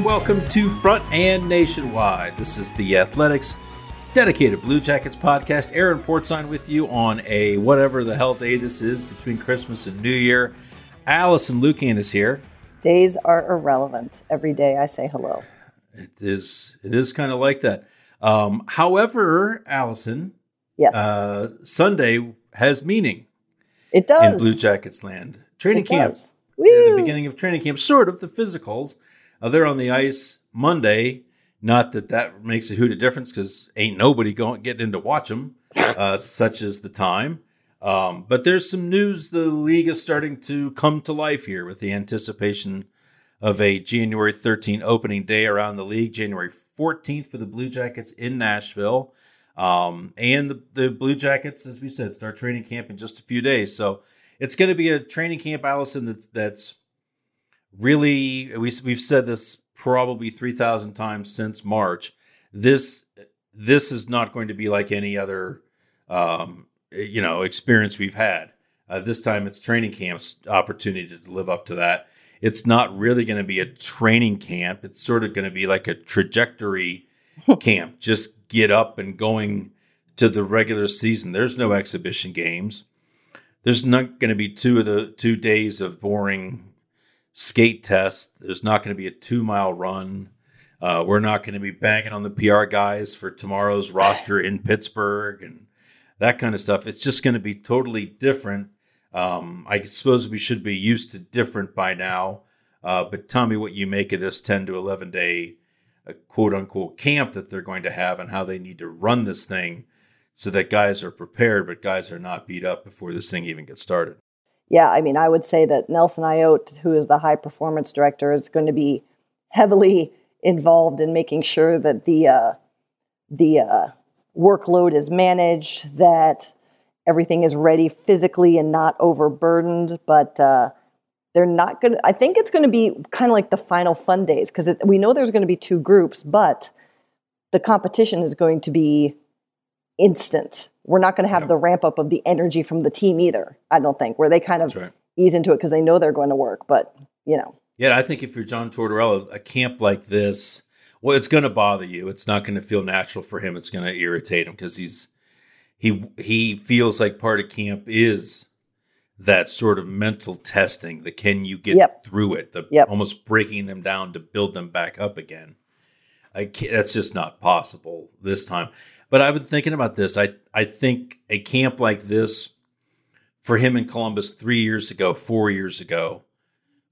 and welcome to Front and Nationwide. This is the Athletics dedicated Blue Jackets podcast. Aaron Portzline with you on a whatever the hell day this is between Christmas and New Year. Alison Lukan is here. Days are irrelevant. Every day I say hello. It is. It is kind of like that. Um, however, Alison, Yes, uh, Sunday has meaning it does. in Blue Jackets land. Training It camp. does. The beginning of training camp, sort of the physicals. Uh, they're on the ice Monday. Not that that makes a hoot of difference because ain't nobody going getting in to watch them, uh, such as the time. Um, but there's some news. The league is starting to come to life here with the anticipation of a January 13 opening day around the league, January 14th for the Blue Jackets in Nashville. Um, and the, the Blue Jackets, as we said, start training camp in just a few days. So it's going to be a training camp, Alison, that's, that's really, we, we've said this probably 3,000 times since March. This, this is not going to be like any other, um, you know, experience we've had. Uh, this time it's training camp's opportunity to live up to that. It's not really going to be a training camp. It's sort of going to be like a trajectory camp. Just get up and going to the regular season. There's no exhibition games. There's not going to be two of the two days of boring skate test. There's not going to be a two mile run. Uh, we're not going to be banging on the PR guys for tomorrow's roster in Pittsburgh and that kind of stuff. It's just going to be totally different. Um, I suppose we should be used to different by now. Uh, but tell me what you make of this 10 to 11 day uh, quote unquote camp that they're going to have and how they need to run this thing so that guys are prepared, but guys are not beat up before this thing even gets started. Yeah, I mean, I would say that Nelson Ayotte, who is the high performance director, is going to be heavily involved in making sure that the uh, the uh, workload is managed, that everything is ready physically and not overburdened. But uh, they're not going to. I think it's going to be kind of like the final fun days because we know there's going to be two groups, but the competition is going to be instant. We're not going to have Yep. the ramp up of the energy from the team either. I don't think where they kind of right. ease into it because they know they're going to work. But you know, Yeah, I think if you're John Tortorella, a camp like this, well, it's going to bother you. It's not going to feel natural for him. It's going to irritate him because he's he he feels like part of camp is that sort of mental testing. The can you get Yep. through it? The Yep. almost breaking them down to build them back up again. I can't, that's just not possible this time. But I've been thinking about this. I I think a camp like this for him in Columbus three years ago, four years ago,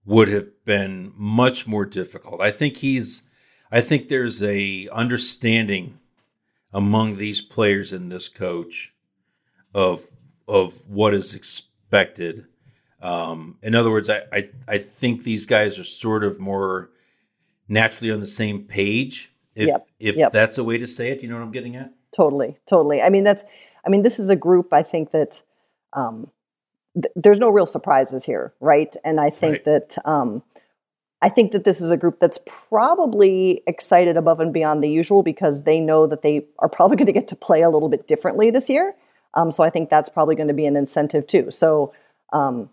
would have been much more difficult. I think he's I think there's a understanding among these players and this coach of of what is expected. Um, in other words, I, I I think these guys are sort of more naturally on the same page. If Yep, if yep. that's a way to say it, you know what I'm getting at? Totally, totally. I mean, that's. I mean, this is a group. I think that um, th- there's no real surprises here, right? And I think Right. that um, I think that this is a group that's probably excited above and beyond the usual because they know that they are probably going to get to play a little bit differently this year. Um, so I think that's probably going to be an incentive too. So um,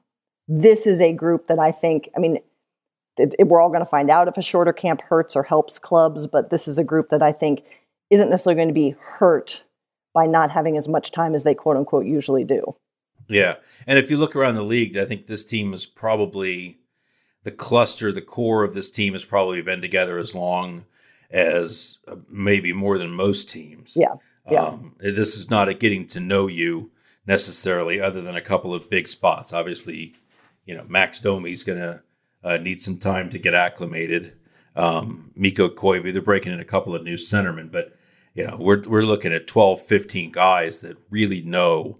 this is a group that I think. I mean. It, it- we're all going to find out if a shorter camp hurts or helps clubs, but this is a group that I think isn't necessarily going to be hurt by not having as much time as they quote unquote usually do. Yeah. And if you look around the league, I think this team is probably the cluster, the core of this team has probably been together as long as uh, maybe more than most teams. Yeah. Yeah. Um, this is not a getting to know you necessarily, other than a couple of big spots. Obviously, you know, Max Domi's going to uh, need some time to get acclimated. Um, Mikko Koivu, they're breaking in a couple of new centermen, but you know, we're we're looking at 12, 15 guys that really know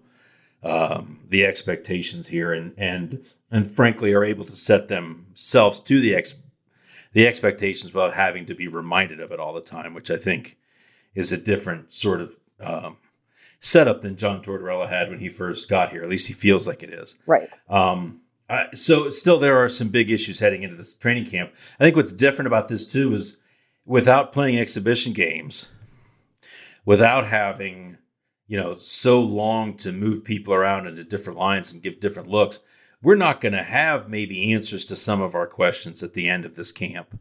um, the expectations here, and and and frankly are able to set themselves to the ex the expectations without having to be reminded of it all the time, which I think is a different sort of um, setup than John Tortorella had when he first got here. At least he feels like it is. Right. Um, uh, so still, there are some big issues heading into this training camp. I think what's different about this too is without playing exhibition games, without having you know so long to move people around into different lines and give different looks, we're not going to have maybe answers to some of our questions at the end of this camp.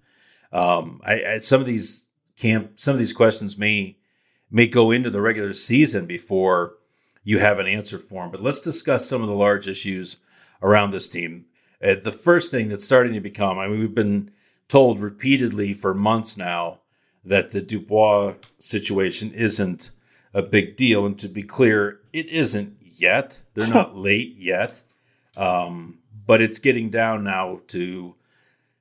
Um, I, I, some of these camp, some of these questions may may go into the regular season before you have an answer for them. But let's discuss some of the large issues around this team. Uh, the first thing that's starting to become, I mean, we've been told repeatedly for months now that the Dubois situation isn't a big deal. And to be clear, it isn't yet. They're not late yet. Um, but it's getting down now to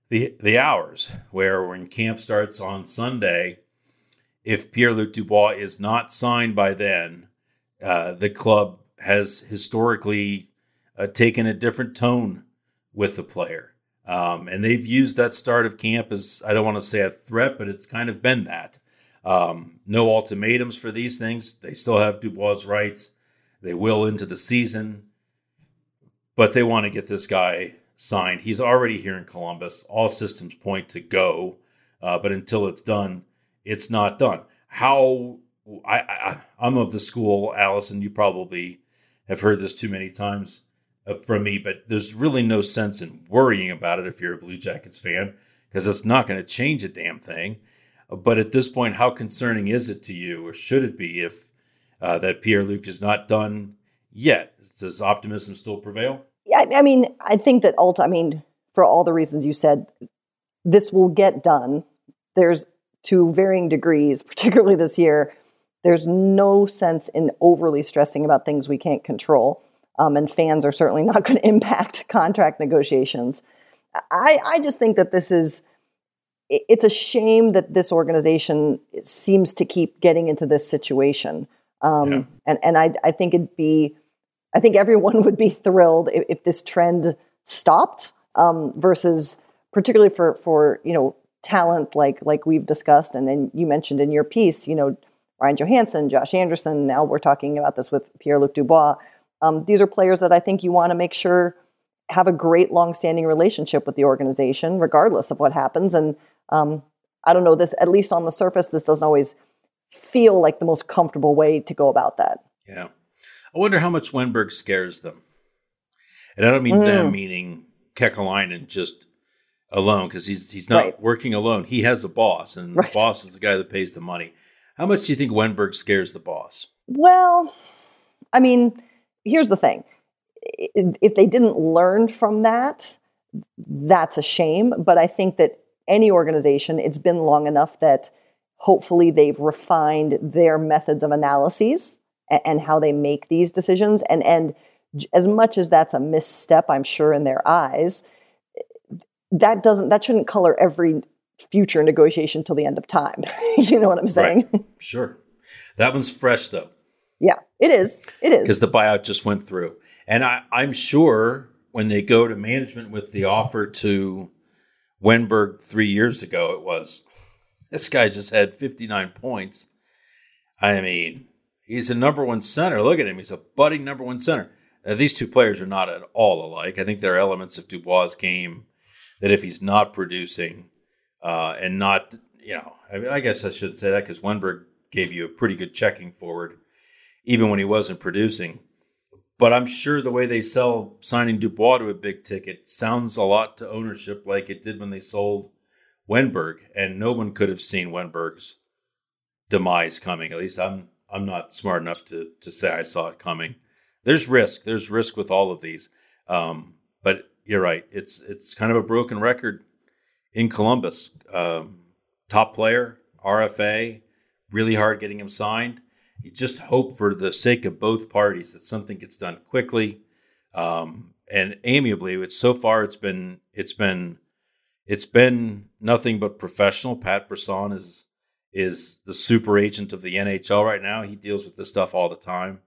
the the hours where when camp starts on Sunday, if Pierre Luc Dubois is not signed by then, uh, the club has historically uh, taken a different tone with the player. Um, and they've used that start of camp as, I don't want to say a threat, but it's kind of been that. Um, no ultimatums for these things. They still have Dubois' rights. They will into the season, but they want to get this guy signed. He's already here in Columbus. All systems point to go, uh, but until it's done, it's not done. How I, I I'm of the school, Alison. You probably have heard this too many times from me, but there's really no sense in worrying about it if you're a Blue Jackets fan because it's not going to change a damn thing. But at this point, how concerning is it to you, or should it be, if uh, that Pierre Luc is not done yet? Does optimism still prevail? Yeah, I, mean, I think that ulti- I mean, for all the reasons you said, this will get done. There's to varying degrees, particularly this year. There's no sense in overly stressing about things we can't control, um, and fans are certainly not going to impact contract negotiations. I, I just think that this is it's a shame that this organization seems to keep getting into this situation. Um, Yeah. And and I I think it'd be I think everyone would be thrilled if, if this trend stopped. Um, versus particularly for for you know talent like like we've discussed and then you mentioned in your piece you know Ryan Johansen, Josh Anderson. Now we're talking about this with Pierre Luc Dubois. Um, these are players that I think you want to make sure have a great long-standing relationship with the organization, regardless of what happens. And um, I don't know this. At least on the surface, this doesn't always feel like the most comfortable way to go about that. Yeah. I wonder how much Wennberg scares them. And I don't mean them Mm. meaning Kekalainen just alone, because he's he's not Right. working alone. He has a boss, and Right. the boss is the guy that pays the money. How much do you think Wennberg scares the boss? Well, I mean, here's the thing. If they didn't learn from that, that's a shame. But I think that any organization, it's been long enough that hopefully they've refined their methods of analyses and, how they make these decisions. And and as much as that's a misstep, I'm sure in their eyes, that doesn't that shouldn't color every future negotiation till the end of time. you know what I'm saying? Right. Sure. That one's fresh though. Yeah, it is. It is. Because the buyout just went through. And I, I'm sure when they go to management with the offer to Wennberg three years ago, it was this guy just had 59 points. I mean, he's a number one center. Look at him. He's a budding number one center. Now, these two players are not at all alike. I think there are elements of Dubois' game that if he's not producing uh, and not, you know, I, mean, I guess I should say that because Wennberg gave you a pretty good checking forward, even when he wasn't producing. But I'm sure the way they sell signing Dubois to a big ticket sounds a lot to ownership like it did when they sold Wennberg, and no one could have seen Wennberg's demise coming. At least I'm I'm not smart enough to to say I saw it coming. There's risk. There's risk with all of these. Um, but you're right. It's it's kind of a broken record in Columbus. Um, top player, RFA, really hard getting him signed. You just hope for the sake of both parties that something gets done quickly um, and amiably. It's so far it's been it's been it's been nothing but professional. Pat Brisson is is the super agent of the NHL right now. He deals with this stuff all the time.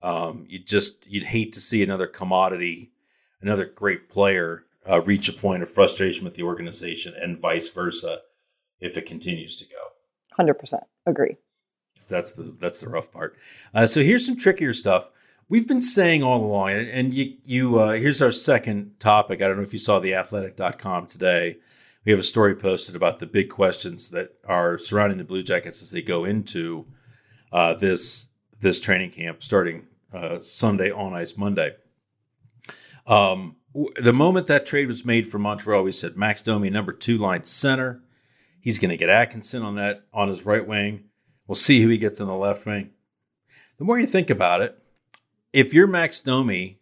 Um, you just you'd hate to see another commodity, another great player uh, reach a point of frustration with the organization, and vice versa, if it continues to go. Hundred percent agree. That's the that's the rough part. Uh, so here's some trickier stuff. We've been saying all along, and you you uh, here's our second topic. I don't know if you saw the Athletic.com today. We have a story posted about the big questions that are surrounding the Blue Jackets as they go into uh, this this training camp starting uh, Sunday on ice Monday. Um, the moment that trade was made for Montreal, we said Max Domi, number two line center. He's going to get Atkinson on that on his right wing. We'll see who he gets in the left wing. The more you think about it, if you're Max Domi,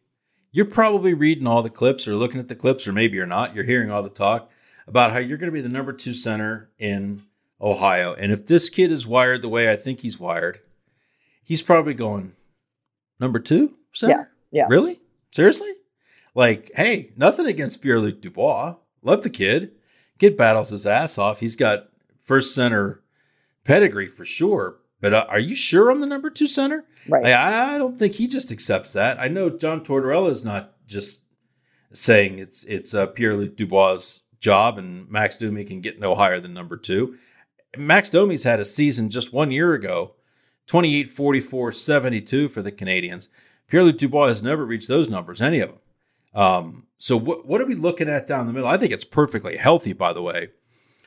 you're probably reading all the clips or looking at the clips, or maybe you're not. You're hearing all the talk about how you're going to be the number two center in Ohio. And if this kid is wired the way I think he's wired, he's probably going number two center. Yeah. Yeah. Really? Seriously? Like, hey, nothing against Pierre Luc Dubois. Love the kid. Kid battles his ass off. He's got first center pedigree for sure. But uh, are you sure I'm the number two center? Right. I, I don't think he just accepts that. I know John Tortorella is not just saying it's it's uh, Pierre Luc Dubois' job and Max Domi can get no higher than number two. Max Domi's had a season just one year ago 28 44 72 for the Canadiens. Pierre Luc Dubois has never reached those numbers, any of them. Um, so, what, what are we looking at down the middle? I think it's perfectly healthy, by the way,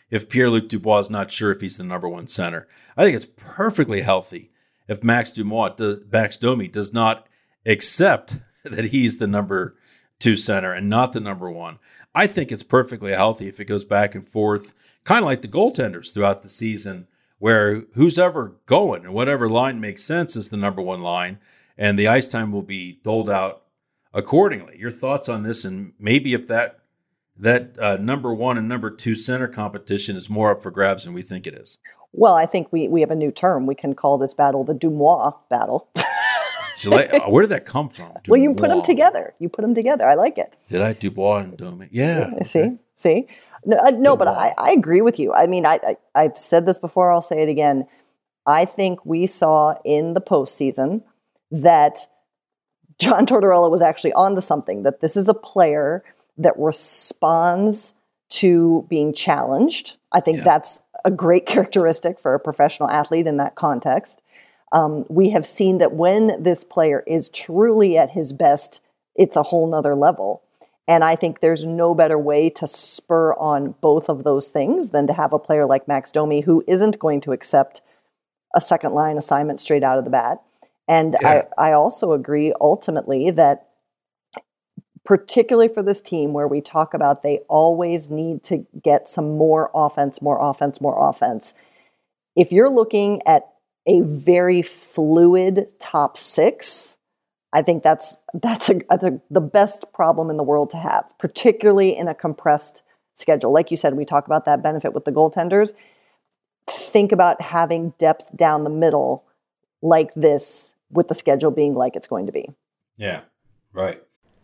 if Pierre Luc Dubois is not sure if he's the number one center. I think it's perfectly healthy if Max Dumois does, Max Domi does not accept that he's the number two center and not the number one. I think it's perfectly healthy if it goes back and forth, kind of like the goaltenders throughout the season, where who's ever going and whatever line makes sense is the number one line, and the ice time will be doled out accordingly. Your thoughts on this, and maybe if that that uh, number one and number two center competition is more up for grabs than we think it is. Well, I think we, we have a new term. We can call this battle the Dumois battle. Uh, where did that come from? Dumois. Well, you put them together. You put them together. I like it. Did I Dubois and Domi? Yeah. yeah see, see. No, uh, no but I, I agree with you. I mean, I, I I've said this before. I'll say it again. I think we saw in the postseason that John Tortorella was actually onto something. That this is a player that responds to being challenged. I think yeah. that's a great characteristic for a professional athlete in that context. Um, we have seen that when this player is truly at his best, it's a whole nother level. And I think there's no better way to spur on both of those things than to have a player like Max Domi who isn't going to accept a second line assignment straight out of the bat. And yeah. I, I also agree ultimately that particularly for this team where we talk about they always need to get some more offense, more offense, more offense. If you're looking at a very fluid top six, I think that's that's a, a, the best problem in the world to have, particularly in a compressed schedule. Like you said, we talk about that benefit with the goaltenders. Think about having depth down the middle like this with the schedule being like it's going to be. Yeah, right.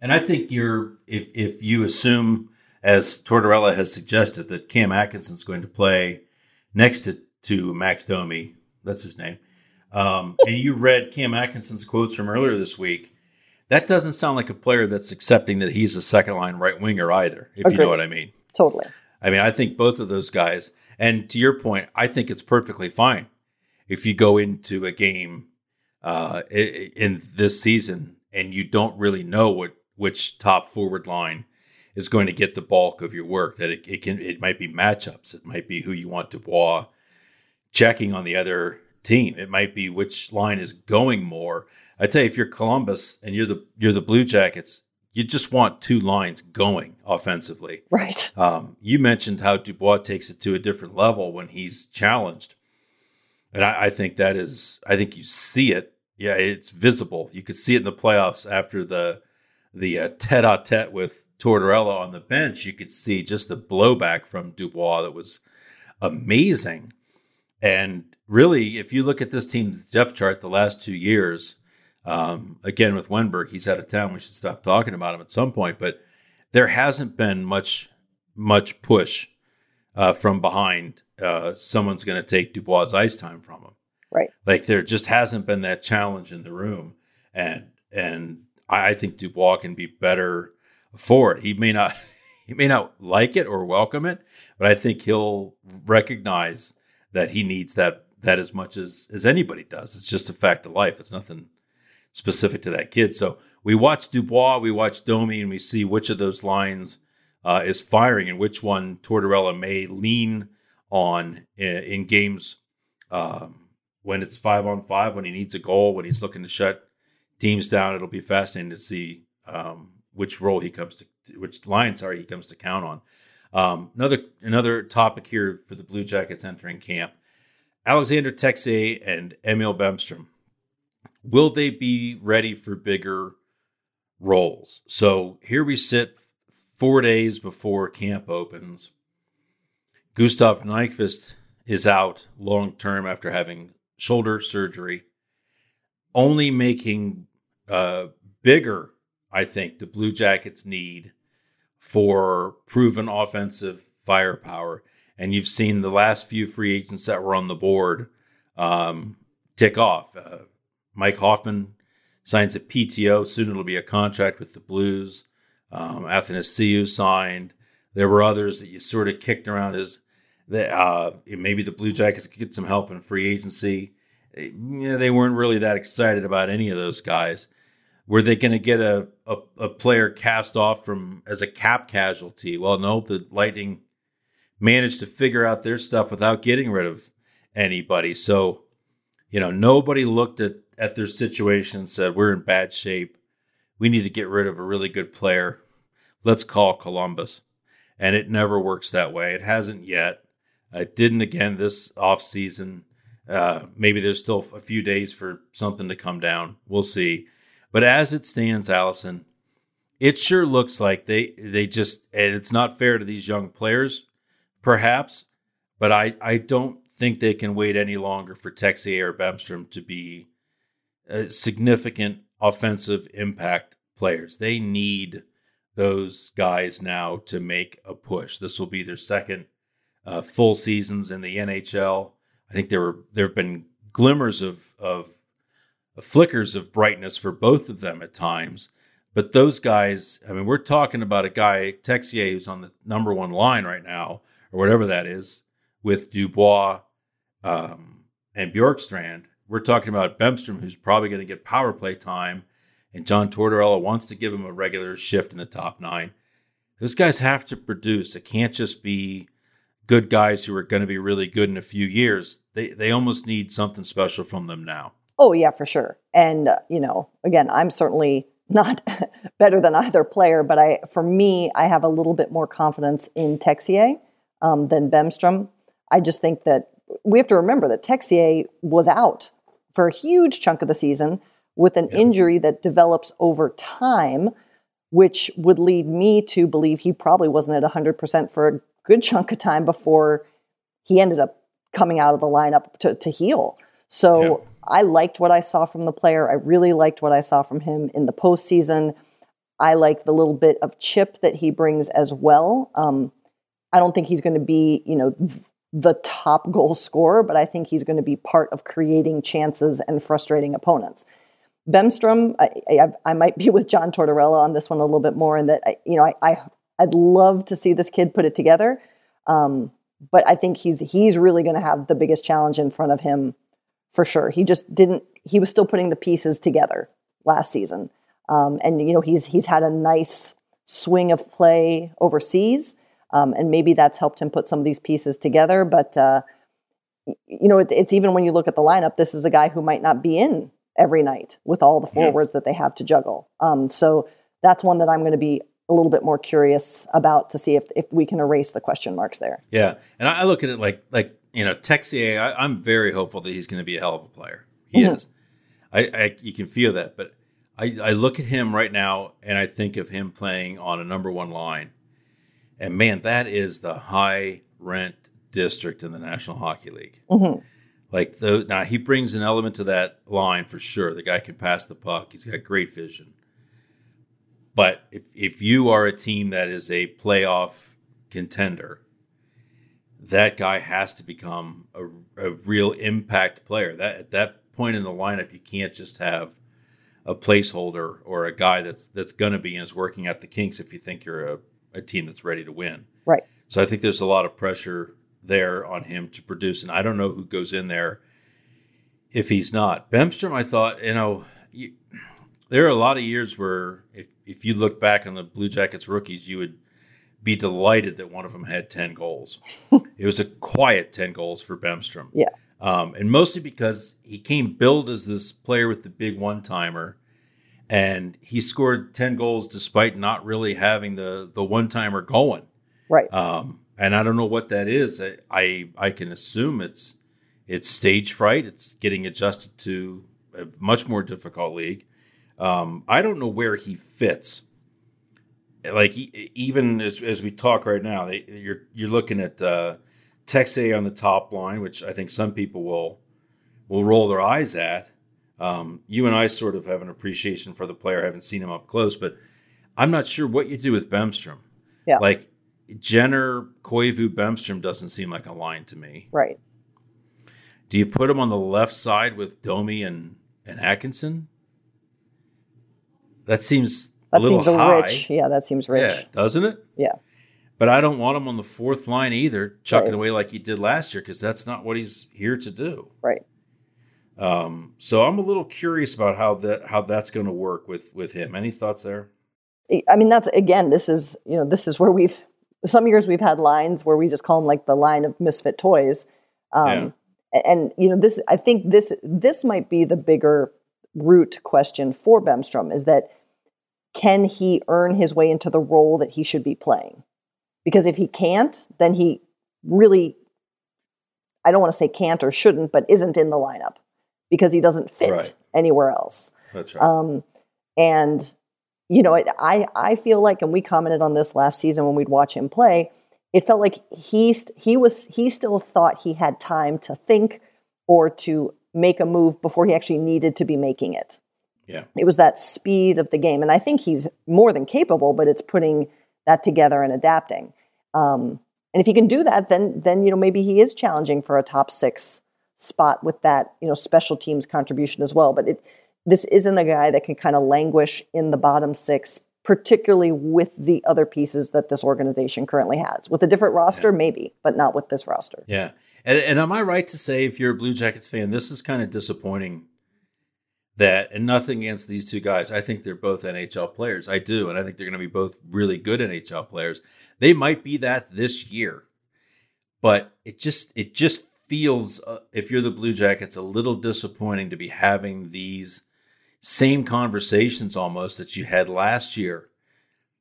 And I think you're if if you assume, as Tortorella has suggested, that Cam Atkinson's going to play next to, to Max Domi, that's his name, um, and you read Cam Atkinson's quotes from earlier this week, that doesn't sound like a player that's accepting that he's a second line right winger either, if you know what I mean. Totally. I mean, I think both of those guys, and to your point, I think it's perfectly fine if you go into a game uh, in this season and you don't really know what which top forward line is going to get the bulk of your work. That it, it can it might be matchups, it might be who you want Dubois checking on the other team. It might be which line is going more. I tell you, if you're Columbus and you're the you're the Blue Jackets, you just want two lines going offensively. Right. Um, you mentioned how Dubois takes it to a different level when he's challenged, and I, I think that is. I think you see it. Yeah, it's visible. You could see it in the playoffs after the the uh, tete-a-tete with Tortorella on the bench, you could see just the blowback from Dubois that was amazing. And really, if you look at this team's depth chart the last two years, um, again with Wennberg, he's out of town. We should stop talking about him at some point, but there hasn't been much much push uh, from behind. Uh, someone's going to take Dubois' ice time from him. Right. Like there just hasn't been that challenge in the room, and and I think Dubois can be better for it. He may not he may not like it or welcome it, but I think he'll recognize that he needs that that as much as as anybody does. It's just a fact of life. It's nothing specific to that kid. So we watch Dubois, we watch Domi, and we see which of those lines uh, is firing and which one Tortorella may lean on in, in games um, when it's five on five, when he needs a goal, when he's looking to shut teams down. It'll be fascinating to see um, which role he comes to, which line, sorry, he comes to count on. Um, another another topic here for the Blue Jackets entering camp: Alexandre Texier and Emil Bemstrom. Will they be ready for bigger roles? So here we sit, four days before camp opens. Gustav Nyquist is out long term after having shoulder surgery only making uh, bigger, I think, the Blue Jackets need for proven offensive firepower. And you've seen the last few free agents that were on the board um, tick off. Uh, Mike Hoffman signs a PTO. Soon it'll be a contract with the Blues. Um, signed. There were others that you sort of kicked around as that uh, maybe the Blue Jackets could get some help in free agency you know, they weren't really that excited about any of those guys. Were they going to get a, a, a player cast off from as a cap casualty? Well, no, the Lightning managed to figure out their stuff without getting rid of anybody. So, you know, nobody looked at, at their situation and said, We're in bad shape. We need to get rid of a really good player. Let's call Columbus. And it never works that way. It hasn't yet. It didn't again this offseason. Uh, maybe there's still a few days for something to come down. We'll see. But as it stands, Alison, it sure looks like they they just and it's not fair to these young players, perhaps, but I I don't think they can wait any longer for Texier or Bemstrom to be a significant offensive impact players. They need those guys now to make a push. This will be their second uh, full seasons in the NHL. I think there were there have been glimmers of of flickers of brightness for both of them at times, But those guys, I mean, we're talking about a guy, Texier, who's on the number one line right now, or whatever that is, with Dubois um, and Bjorkstrand. We're talking about Bemstrom, who's probably going to get power play time, and John Tortorella wants to give him a regular shift in the top nine. Those guys have to produce. It can't just be good guys who are going to be really good in a few years. They they almost need something special from them now. Oh yeah, for sure. And uh, you know, again, I'm certainly not better than either player, but I, for me, I have a little bit more confidence in Texier um, than Bemstrom. I just think that we have to remember that Texier was out for a huge chunk of the season with an yeah. injury that develops over time, which would lead me to believe he probably wasn't at 100% for a good chunk of time before he ended up coming out of the lineup to, to heal. So yeah. I liked what I saw from the player. I really liked what I saw from him in the postseason. I like the little bit of chip that he brings as well. Um, I don't think he's going to be, you know, the top goal scorer, but I think he's going to be part of creating chances and frustrating opponents. Bemstrom, I, I, I, might be with John Tortorella on this one a little bit more, in that I, you know I, I would love to see this kid put it together, um, but I think he's he's really going to have the biggest challenge in front of him for sure. He just didn't. He was still putting the pieces together last season, um, and you know he's he's had a nice swing of play overseas, um, and maybe that's helped him put some of these pieces together. But uh, you know, it, it's even when you look at the lineup, this is a guy who might not be in every night with all the forwards yeah. that they have to juggle. Um, so that's one that I'm going to be a little bit more curious about to see if if we can erase the question marks there. Yeah, and I look at it like like you know, Texier, I, am very hopeful that he's going to be a hell of a player. He mm-hmm. is. I, I, you can feel that, but I, I look at him right now and I think of him playing on a number one line, and man, that is the high rent district in the National Hockey League. Mm-hmm. Like the now he brings an element to that line for sure. The guy can pass the puck. He's got great vision. But if if you are a team that is a playoff contender, that guy has to become a, a real impact player. That at that point in the lineup, you can't just have a placeholder or a guy that's that's going to be and is working at the kinks if you think you're a, a team that's ready to win. Right. So I think there's a lot of pressure there on him to produce, and I don't know who goes in there if he's not. Bemstrom, I thought, you know, you, there are a lot of years where if, if you look back on the Blue Jackets rookies, you would be delighted that one of them had 10 goals. it was a quiet 10 goals for Bemstrom. Yeah. Um, and mostly because he came billed as this player with the big one timer. And he scored 10 goals despite not really having the, the one timer going. Right. Um, and I don't know what that is. I, I, I can assume it's it's stage fright. It's getting adjusted to a much more difficult league. Um, I don't know where he fits like even as, as we talk right now, they, you're you're looking at uh, Texier on the top line, which I think some people will will roll their eyes at. Um, you and I sort of have an appreciation for the player. I haven't seen him up close, but I'm not sure what you do with Bemstrom. Yeah, like Jenner, Koivu, Bemstrom doesn't seem like a line to me. Right. Do you put him on the left side with Domi and and Atkinson? That seems that seems high. rich. Yeah, that seems rich. Yeah, doesn't it? Yeah. But I don't want him on the fourth line either, chucking right. away like he did last year, because that's not what he's here to do. Right. Um, so I'm a little curious about how that how that's going to work with with him. Any thoughts there? I mean, that's again, this is you know, this is where we've some years we've had lines where we just call them like the line of misfit toys. Um, yeah. And you know, this I think this this might be the bigger root question for Bemstrom is that can he earn his way into the role that he should be playing? Because if he can't, then he really, I don't want to say can't or shouldn't, but isn't in the lineup because he doesn't fit right. anywhere else. That's right. Um, and, you know, it, I, I feel like, and we commented on this last season when we'd watch him play, it felt like he, he was, he still thought he had time to think or to make a move before he actually needed to be making it. Yeah. It was that speed of the game. And I think he's more than capable, but it's putting that together and adapting. Um, and if he can do that, then then you know maybe he is challenging for a top six spot with that you know special teams contribution as well. But it this isn't a guy that can kind of languish in the bottom six, particularly with the other pieces that this organization currently has. With a different roster, yeah. maybe, but not with this roster. Yeah. And, and am I right to say, if you're a Blue Jackets fan, this is kind of disappointing that, and nothing against these two guys. I think they're both NHL players. I do. And I think they're going to be both really good NHL players. They might be that this year, but it just, it just feels, uh, if you're the Blue Jackets, a little disappointing to be having these same conversations almost that you had last year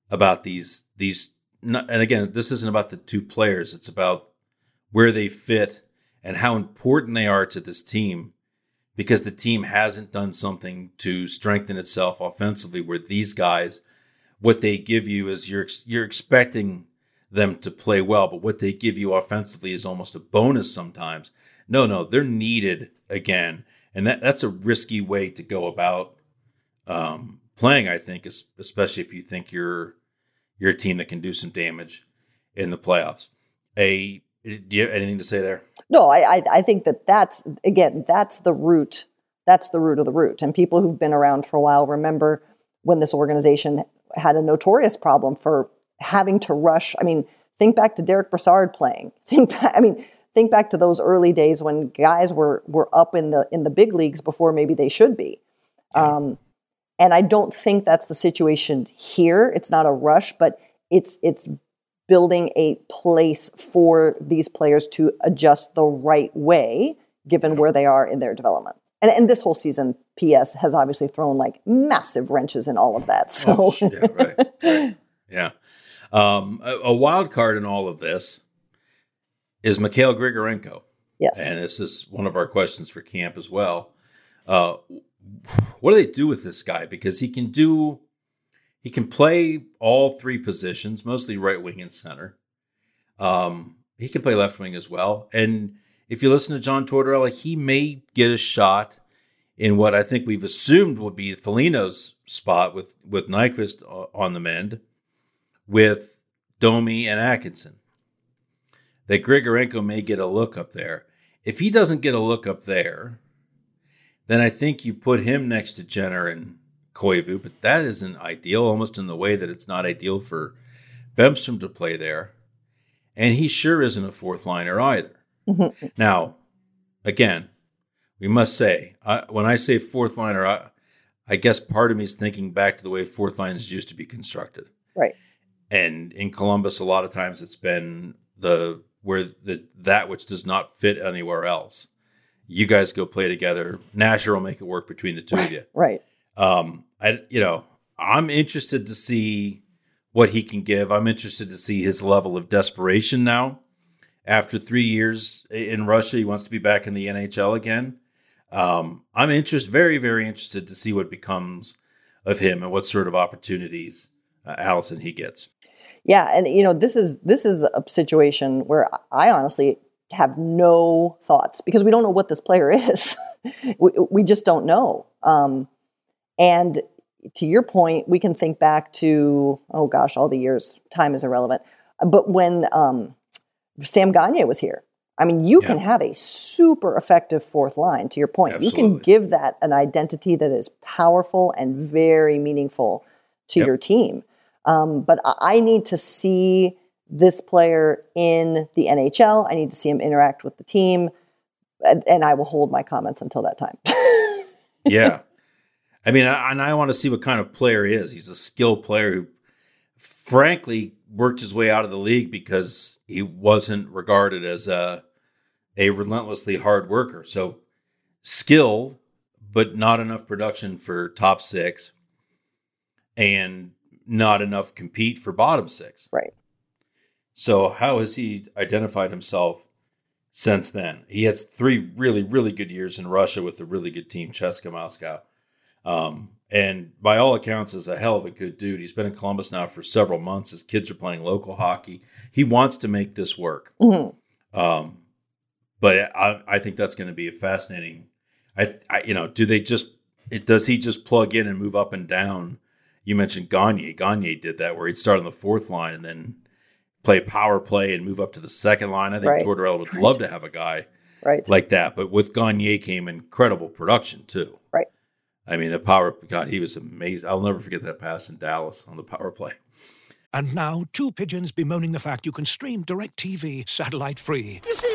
about these, these, and again, this isn't about the two players. It's about where they fit and how important they are to this team because the team hasn't done something to strengthen itself offensively where these guys what they give you is you're you're expecting them to play well but what they give you offensively is almost a bonus sometimes. No no they're needed again. And that that's a risky way to go about um, playing i think especially if you think you're you're a team that can do some damage in the playoffs. A do you have anything to say there no, I, I, I think that that's again that's the root. That's the root of the root. And people who've been around for a while remember when this organization had a notorious problem for having to rush. I mean, think back to Derick Brassard playing. Think back, I mean, think back to those early days when guys were were up in the in the big leagues before maybe they should be. Um, and I don't think that's the situation here. It's not a rush, but it's it's building a place for these players to adjust the right way given where they are in their development. And, and this whole season, PS has obviously thrown like massive wrenches in all of that. So oh, yeah, right, right. yeah. Um, a, a, wild card in all of this is Mikhail Grigorenko. Yes, and this is one of our questions for camp as well. Uh, what do they do with this guy? Because he can do he can play all three positions, mostly right wing and center. Um, he can play left wing as well. And if you listen to John Tortorella, he may get a shot in what I think we've assumed would be Foligno's spot with with Nyquist on the mend, with Domi and Atkinson. That Grigorenko may get a look up there. If he doesn't get a look up there, then I think you put him next to Jenner and Koivu, but that isn't ideal, almost in the way that it's not ideal for Bemstrom to play there. And he sure isn't a fourth liner either. Mm-hmm. Now, again, we must say, I, when I say fourth liner, I, I guess part of me is thinking back to the way fourth lines used to be constructed. Right. And in Columbus, a lot of times it's been the where the that which does not fit anywhere else. You guys go play together. Nasher will make it work between the two of you. Right. Um, I you know I'm interested to see what he can give. I'm interested to see his level of desperation now. After three years in Russia, he wants to be back in the NHL again. Um, I'm interested, very, very interested to see what becomes of him and what sort of opportunities uh, Alison he gets. Yeah, and you know this is this is a situation where I honestly have no thoughts because we don't know what this player is. we, we, just don't know. Um, and to your point, we can think back to, oh gosh, all the years, time is irrelevant. But when um, Sam Gagner was here, I mean, you yeah. can have a super effective fourth line, to your point. Absolutely. You can give that an identity that is powerful and very meaningful to yep. your team. Um, but I need to see this player in the NHL. I need to see him interact with the team. And, and I will hold my comments until that time. yeah. I mean, and I want to see what kind of player he is. He's a skilled player who, frankly, worked his way out of the league because he wasn't regarded as a a relentlessly hard worker. So, skill, but not enough production for top six, and not enough compete for bottom six. Right. So, how has he identified himself since then? He has three really, really good years in Russia with a really good team, CSKA Moscow. Um, and by all accounts, is a hell of a good dude. He's been in Columbus now for several months. His kids are playing local hockey. He wants to make this work. Mm-hmm. Um, but I, I, think that's going to be a fascinating. I, I, you know, do they just? It, does he just plug in and move up and down? You mentioned Gagner. Gagner did that where he'd start on the fourth line and then play power play and move up to the second line. I think right. Tortorella would right. love to have a guy right. like that. But with Gagner came incredible production too. Right. I mean, the power, God, he was amazing. I'll never forget that pass in Dallas on the power play. And now, two pigeons bemoaning the fact you can stream DirecTV satellite free. You see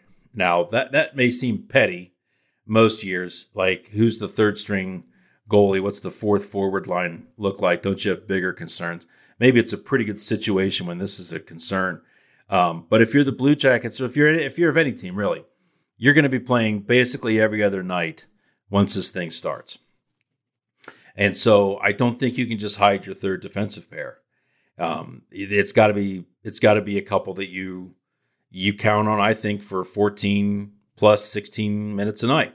Now that that may seem petty most years. Like who's the third string goalie? What's the fourth forward line look like? Don't you have bigger concerns? Maybe it's a pretty good situation when this is a concern. Um, but if you're the Blue Jackets, or if you're if you're of any team really, you're going to be playing basically every other night once this thing starts. And so I don't think you can just hide your third defensive pair. Um, it, it's got to be it's got to be a couple that you you count on. I think for 14 plus 16 minutes a night,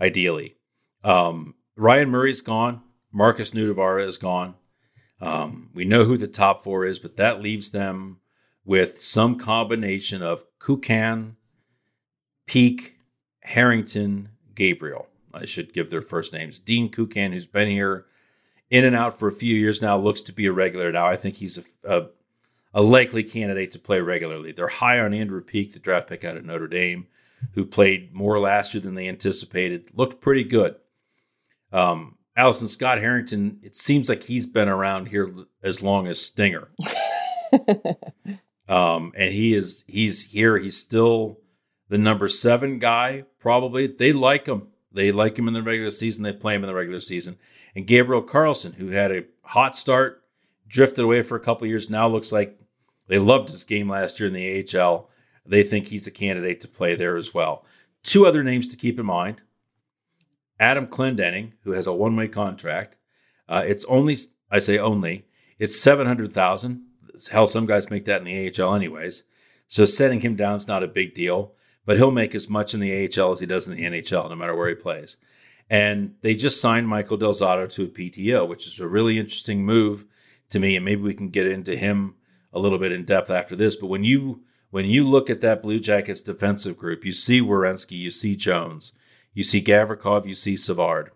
ideally. Um, Ryan Murray's gone. Markus Nutivaara is gone. Um, we know who the top four is, but that leaves them with some combination of Kukan, Peeke, Harrington, Gabriel. I should give their first names. Dean Kukan, who's been here in and out for a few years now, looks to be a regular now. I think he's a, a, a likely candidate to play regularly. They're high on Andrew Peeke, the draft pick out of Notre Dame, who played more last year than they anticipated. Looked pretty good. Um, Alison Scott Harrington, it seems like he's been around here as long as Stinger. um, and he is he's here. He's still the number seven guy, probably. They like him. They like him in the regular season. They play him in the regular season. And Gabriel Carlsson, who had a hot start, drifted away for a couple years, now looks like they loved his game last year in the AHL. They think he's a candidate to play there as well. Two other names to keep in mind Adam Clendenning, who has a one way contract. Uh, it's only, I say only, it's 700000 Hell, some guys make that in the AHL anyways. So setting him down is not a big deal, but he'll make as much in the AHL as he does in the NHL, no matter where he plays. And they just signed Michael Del Zotto to a PTO, which is a really interesting move to me. And maybe we can get into him a little bit in depth after this. But when you when you look at that Blue Jackets defensive group, you see Werenski, you see Jones, you see Gavrikov, you see Savard.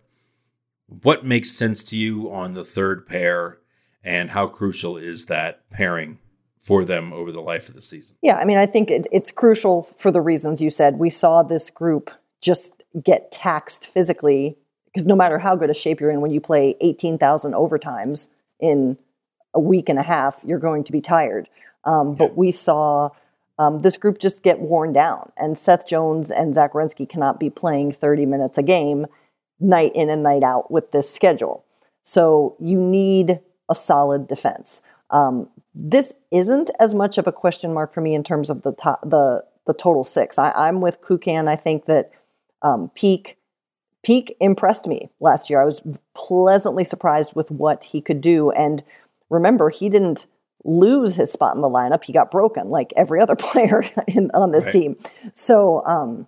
What makes sense to you on the third pair, and how crucial is that pairing for them over the life of the season? Yeah, I mean, I think it, it's crucial for the reasons you said. We saw this group just get taxed physically because no matter how good a shape you're in, when you play 18,000 overtimes in a week and a half, you're going to be tired. Um, but we saw um, this group just get worn down, and Seth Jones and Zach Werenski cannot be playing 30 minutes a game night in and night out with this schedule. So you need a solid defense. Um, this isn't as much of a question mark for me in terms of the top, the the total six. I, am with Kukan. I think that um, Peeke Peeke impressed me last year. I was pleasantly surprised with what he could do. And remember, he didn't lose his spot in the lineup. He got broken like every other player in, on this right. team. So, um,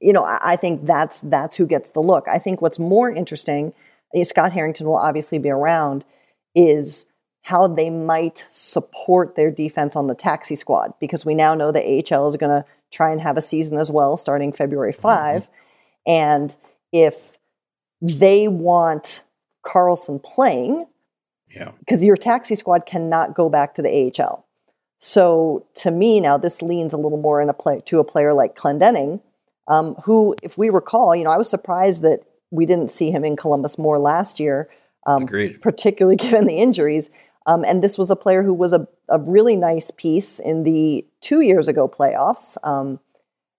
you know, I, I, think that's that's who gets the look. I think what's more interesting, Scott Harrington will obviously be around, is how they might support their defense on the taxi squad because we now know the AHL is going to try and have a season as well starting February 5. Mm-hmm. And if they want Carlsson playing, yeah. Because your taxi squad cannot go back to the AHL. So to me now, this leans a little more in a play to a player like Clendenning, um, who, if we recall, you know, I was surprised that we didn't see him in Columbus more last year. Um. Particularly given the injuries. Um, and this was a player who was a, a really nice piece in the two years ago playoffs. Um,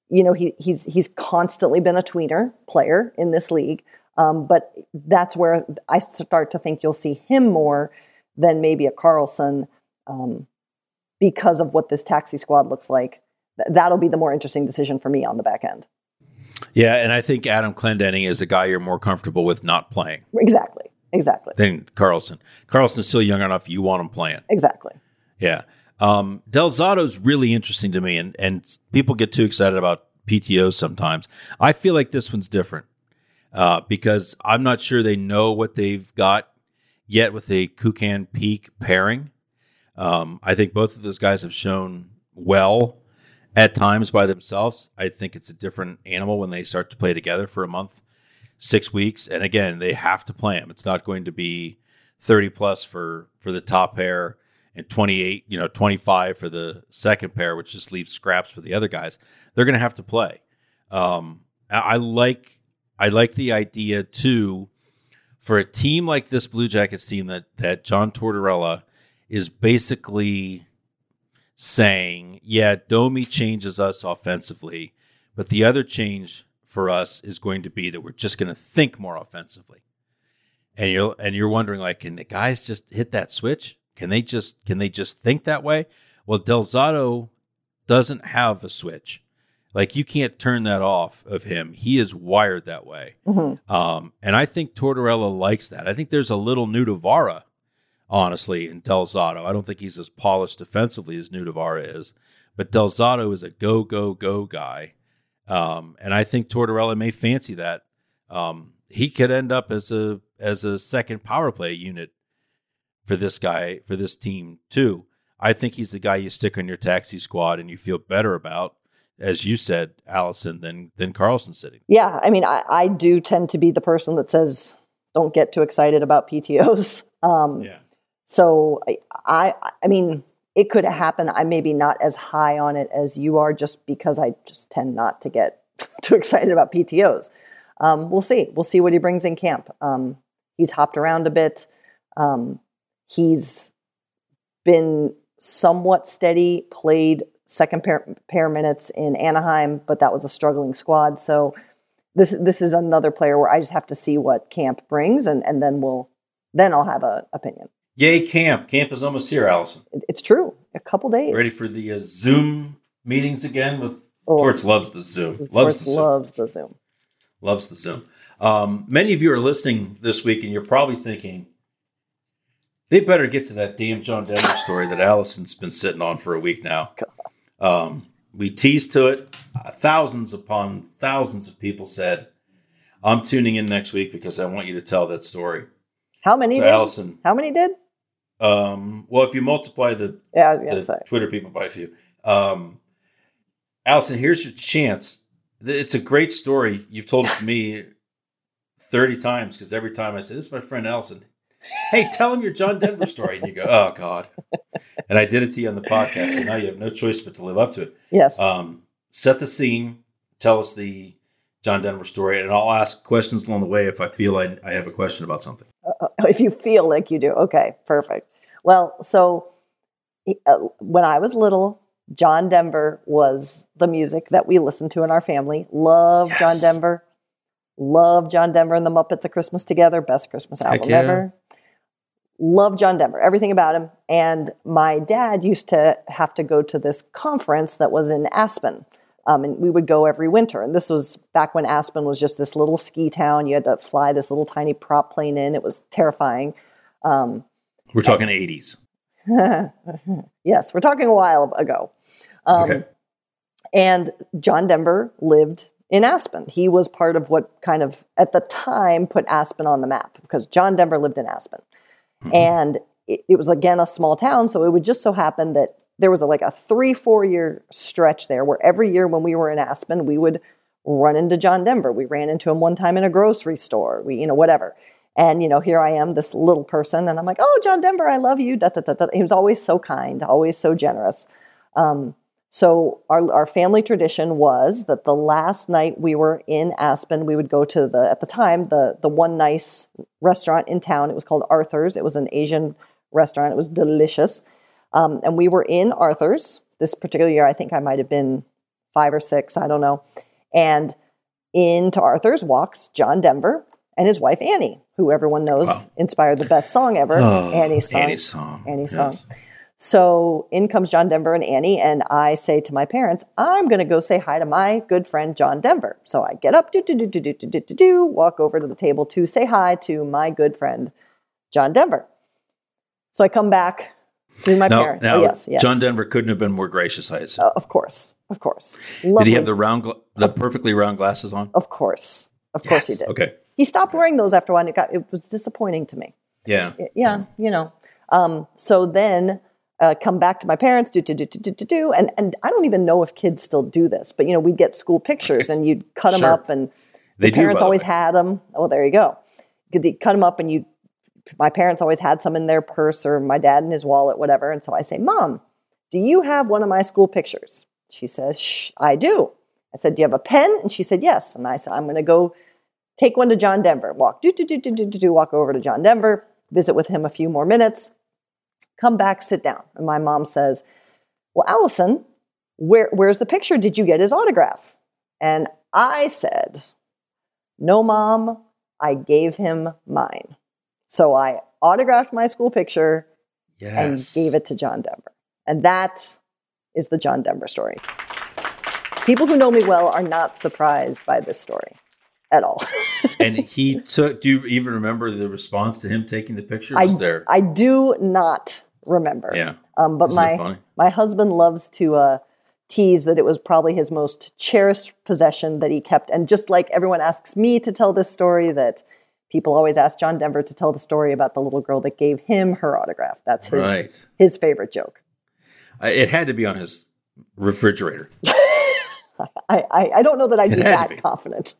you know, he, he's he's constantly been a tweener player in this league, um, but that's where I start to think you'll see him more than maybe a Carlsson um, because of what this taxi squad looks like. Th- that'll be the more interesting decision for me on the back end. Yeah, and I think Adam Clendenning is a guy you're more comfortable with not playing. Exactly. Exactly. Than Carlsson. Carlsson's still young enough. You want him playing. Exactly. Yeah. Um, Del Zotto's really interesting to me, and and people get too excited about PTOs sometimes. I feel like this one's different. Uh, because I'm not sure they know what they've got yet with a Kukan Peeke pairing. Um, I think both of those guys have shown well at times by themselves. I think it's a different animal when they start to play together for a month, six weeks, and again they have to play them. It's not going to be 30 plus for for the top pair and 28, you know, 25 for the second pair, which just leaves scraps for the other guys. They're going to have to play. Um, I, I like I like the idea too for a team like this Blue Jackets team that that John Tortorella is basically saying, yeah, Domi changes us offensively, but the other change for us is going to be that we're just going to think more offensively. And you're and you're wondering like, can the guys just hit that switch? Can they just can they just think that way? Well, Del Zotto doesn't have a switch. Like you can't turn that off of him. He is wired that way. Mm-hmm. Um, and I think Tortorella likes that. I think there's a little Nutivaara, honestly, in Del Zotto. I don't think he's as polished defensively as Nutivaara is, but Del Zotto is a go, go, go guy. Um, and I think Tortorella may fancy that. Um, he could end up as a as a second power play unit for this guy for this team too. I think he's the guy you stick on your taxi squad and you feel better about, as you said, Alison, than than Carlsson sitting. Yeah, I mean, I, I do tend to be the person that says, "Don't get too excited about PTOS." Um, Yeah. So I, I, I mean, it could happen. I maybe not as high on it as you are, just because I just tend not to get too excited about PTOS. Um, we'll see. We'll see what he brings in camp. Um, he's hopped around a bit. Um, he's been somewhat steady. Played second pair, pair minutes in Anaheim, but that was a struggling squad. So this this is another player where I just have to see what camp brings, and and then we'll then I'll have an opinion. Yay, camp! Camp is almost here, Alison. It's true. A couple days. Ready for the uh, Zoom meetings again? With Oh. Torts loves the Zoom. Loves the Zoom. loves the Zoom. Loves the Zoom. Um, many of you are listening this week, and you're probably thinking they better get to that damn John Denver story that Alison's been sitting on for a week now. Um, we teased to it. Uh, thousands upon thousands of people said, "I'm tuning in next week because I want you to tell that story." How many So did? Alison, How many did? um, well, if you multiply the Yeah, the Twitter people by a few. Um, Alison, here's your chance. It's a great story. You've told it to me 30 times because every time I say, This is my friend Alison. Hey, tell him your John Denver story. And you go, Oh, God. And I did it to you on the podcast. So now you have no choice but to live up to it. Yes. Um, set the scene. Tell us the John Denver story. And I'll ask questions along the way if I feel I, I have a question about something. if you feel like you do. Okay, perfect. Well, so uh, when I was little, John Denver was the music that we listened to in our family. Love John Denver. Love John Denver and the Muppets of Christmas Together. Best Christmas album yeah. ever. Love John Denver, everything about him. And my dad used to have to go to this conference that was in Aspen. Um, and we would go every winter. And this was back when Aspen was just this little ski town. You had to fly this little tiny prop plane in. It was terrifying. Um, We're talking 80s. yes, we're talking a while ago. Um, Okay. And John Denver lived in Aspen. He was part of what kind of, at the time, put Aspen on the map because John Denver lived in Aspen. And it, it was, again, a small town. So it would just so happen that there was a, like a three, four year stretch there where every year when we were in Aspen, we would run into John Denver. We ran into him one time in a grocery store, we, you know, whatever. And, you know, here I am, this little person, and I'm like, oh, John Denver, I love you. Da, da, da, da. He was always so kind, always so generous. Um, so our, our family tradition was that the last night we were in Aspen, we would go to the at the time the the one nice restaurant in town. It was called Arthur's. It was an Asian restaurant. It was delicious, um, and we were in Arthur's this particular year. I think I might have been five or six. I don't know. And into Arthur's walks John Denver and his wife Annie, who everyone knows Wow. inspired the best song ever, Oh, Annie's song. Annie's song. Annie's Yes. song. So in comes John Denver and Annie, and I say to my parents, I'm going to go say hi to my good friend John Denver. So I get up, do, do, do, do, do, do, do, do, walk over to the table to say hi to my good friend John Denver. So I come back to my Now, parents. now oh, yes, yes. John Denver couldn't have been more gracious, I assume. Uh, of course, of course. Did he have the round, gla- the perfectly round glasses on? Of course, of course he did. Okay. he stopped wearing those after a while. And it got it was disappointing to me. Yeah. Yeah, you know. Um, so then uh, come back to my parents, do do do do do do do, and and I don't even know if kids still do this, but you know we'd get school pictures and you'd cut them Sure. up, and They the do, parents the always way. had them. Oh, there you go. You'd cut them up, and you. My parents always had some in their purse or my dad in his wallet, whatever. And so I say, Mom, do you have one of my school pictures? She says, Shh, I do. I said, Do you have a pen? And she said, Yes. And I said, I'm going to go take one to John Denver. Walk, do, do, do, do, do, do, do, walk over to John Denver, visit with him a few more minutes, come back, sit down. And my mom says, Well, Alison, where, where's the picture? Did you get his autograph? And I said, No, mom, I gave him mine. So I autographed my school picture and gave it to John Denver. And that is the John Denver story. People who know me well are not surprised by this story at all. and he took. Do you even remember the response to him taking the picture? I, Was there? I do not remember. Yeah. Um, but Isn't my my husband loves to uh, tease that it was probably his most cherished possession that he kept. And just like everyone asks me to tell this story, that people always ask John Denver to tell the story about the little girl that gave him her autograph. That's his Right. his favorite joke. I- It had to be on his refrigerator. I, I, I don't know that I'd be It be. that confident.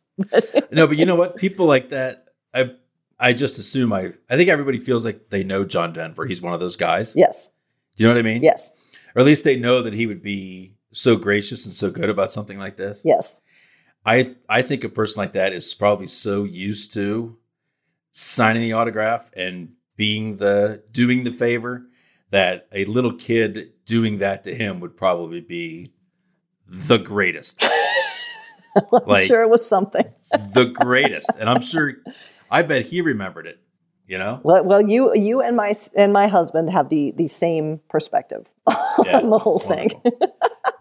no, but you know what? People like that. I I just assume I. I think everybody feels like they know John Denver. He's one of those guys. Yes. Do you know what I mean? Yes. Or at least they know that he would be so gracious and so good about something like this. Yes. I I think a person like that is probably so used to signing the autograph and being the doing the favor that a little kid doing that to him would probably be the greatest. I'm Like- sure it was something. the greatest. And I'm sure I bet he remembered it, you know? Well, well, you you and my and my husband have the the same perspective Yeah, on the whole thing.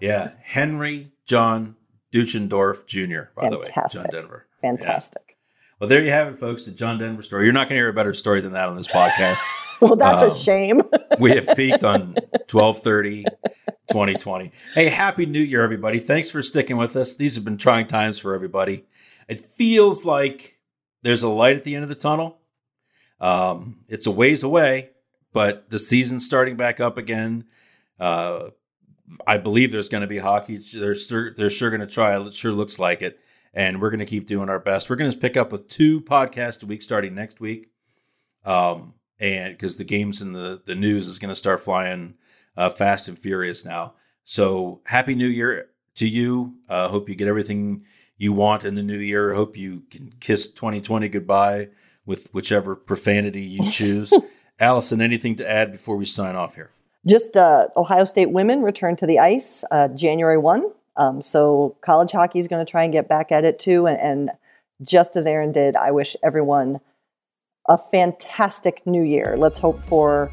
yeah. Henry John Deutschendorf Jr., by the way. Fantastic. John Denver. Fantastic. Well, there you have it, folks. The John Denver story. You're not going to hear a better story than that on this podcast. Well, that's Um, a shame. we have peaked on 1230 2020 hey happy new year everybody thanks for sticking with us these have been trying times for everybody it feels like there's a light at the end of the tunnel. Um, it's a ways away but the season's starting back up again. Uh, i believe there's going to be hockey. They're sure, they're sure going to try. It sure looks like it. And we're going to keep doing our best. We're going to pick up with two podcasts a week starting next week. Um, and because the games and the the news is going to start flying uh, fast and furious now. So happy New Year to you. Uh, hope you get everything you want in the new year. Hope you can kiss 2020 goodbye with whichever profanity you choose. Alison, anything to add before we sign off here? Just uh, Ohio State women return to the ice uh, January 1. Um, so college hockey is going to try and get back at it too. And, and just as Aaron did, I wish everyone a fantastic new year. Let's hope for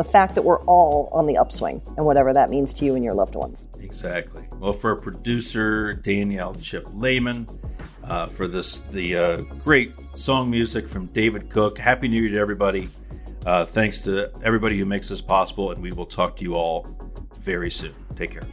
the fact that we're all on the upswing and whatever that means to you and your loved ones. Exactly. Well, for producer Danielle Chip Lehman, uh, for this the uh, great song music from David Cook. Happy New Year to everybody. Uh, thanks to everybody who makes this possible, and we will talk to you all very soon. Take care.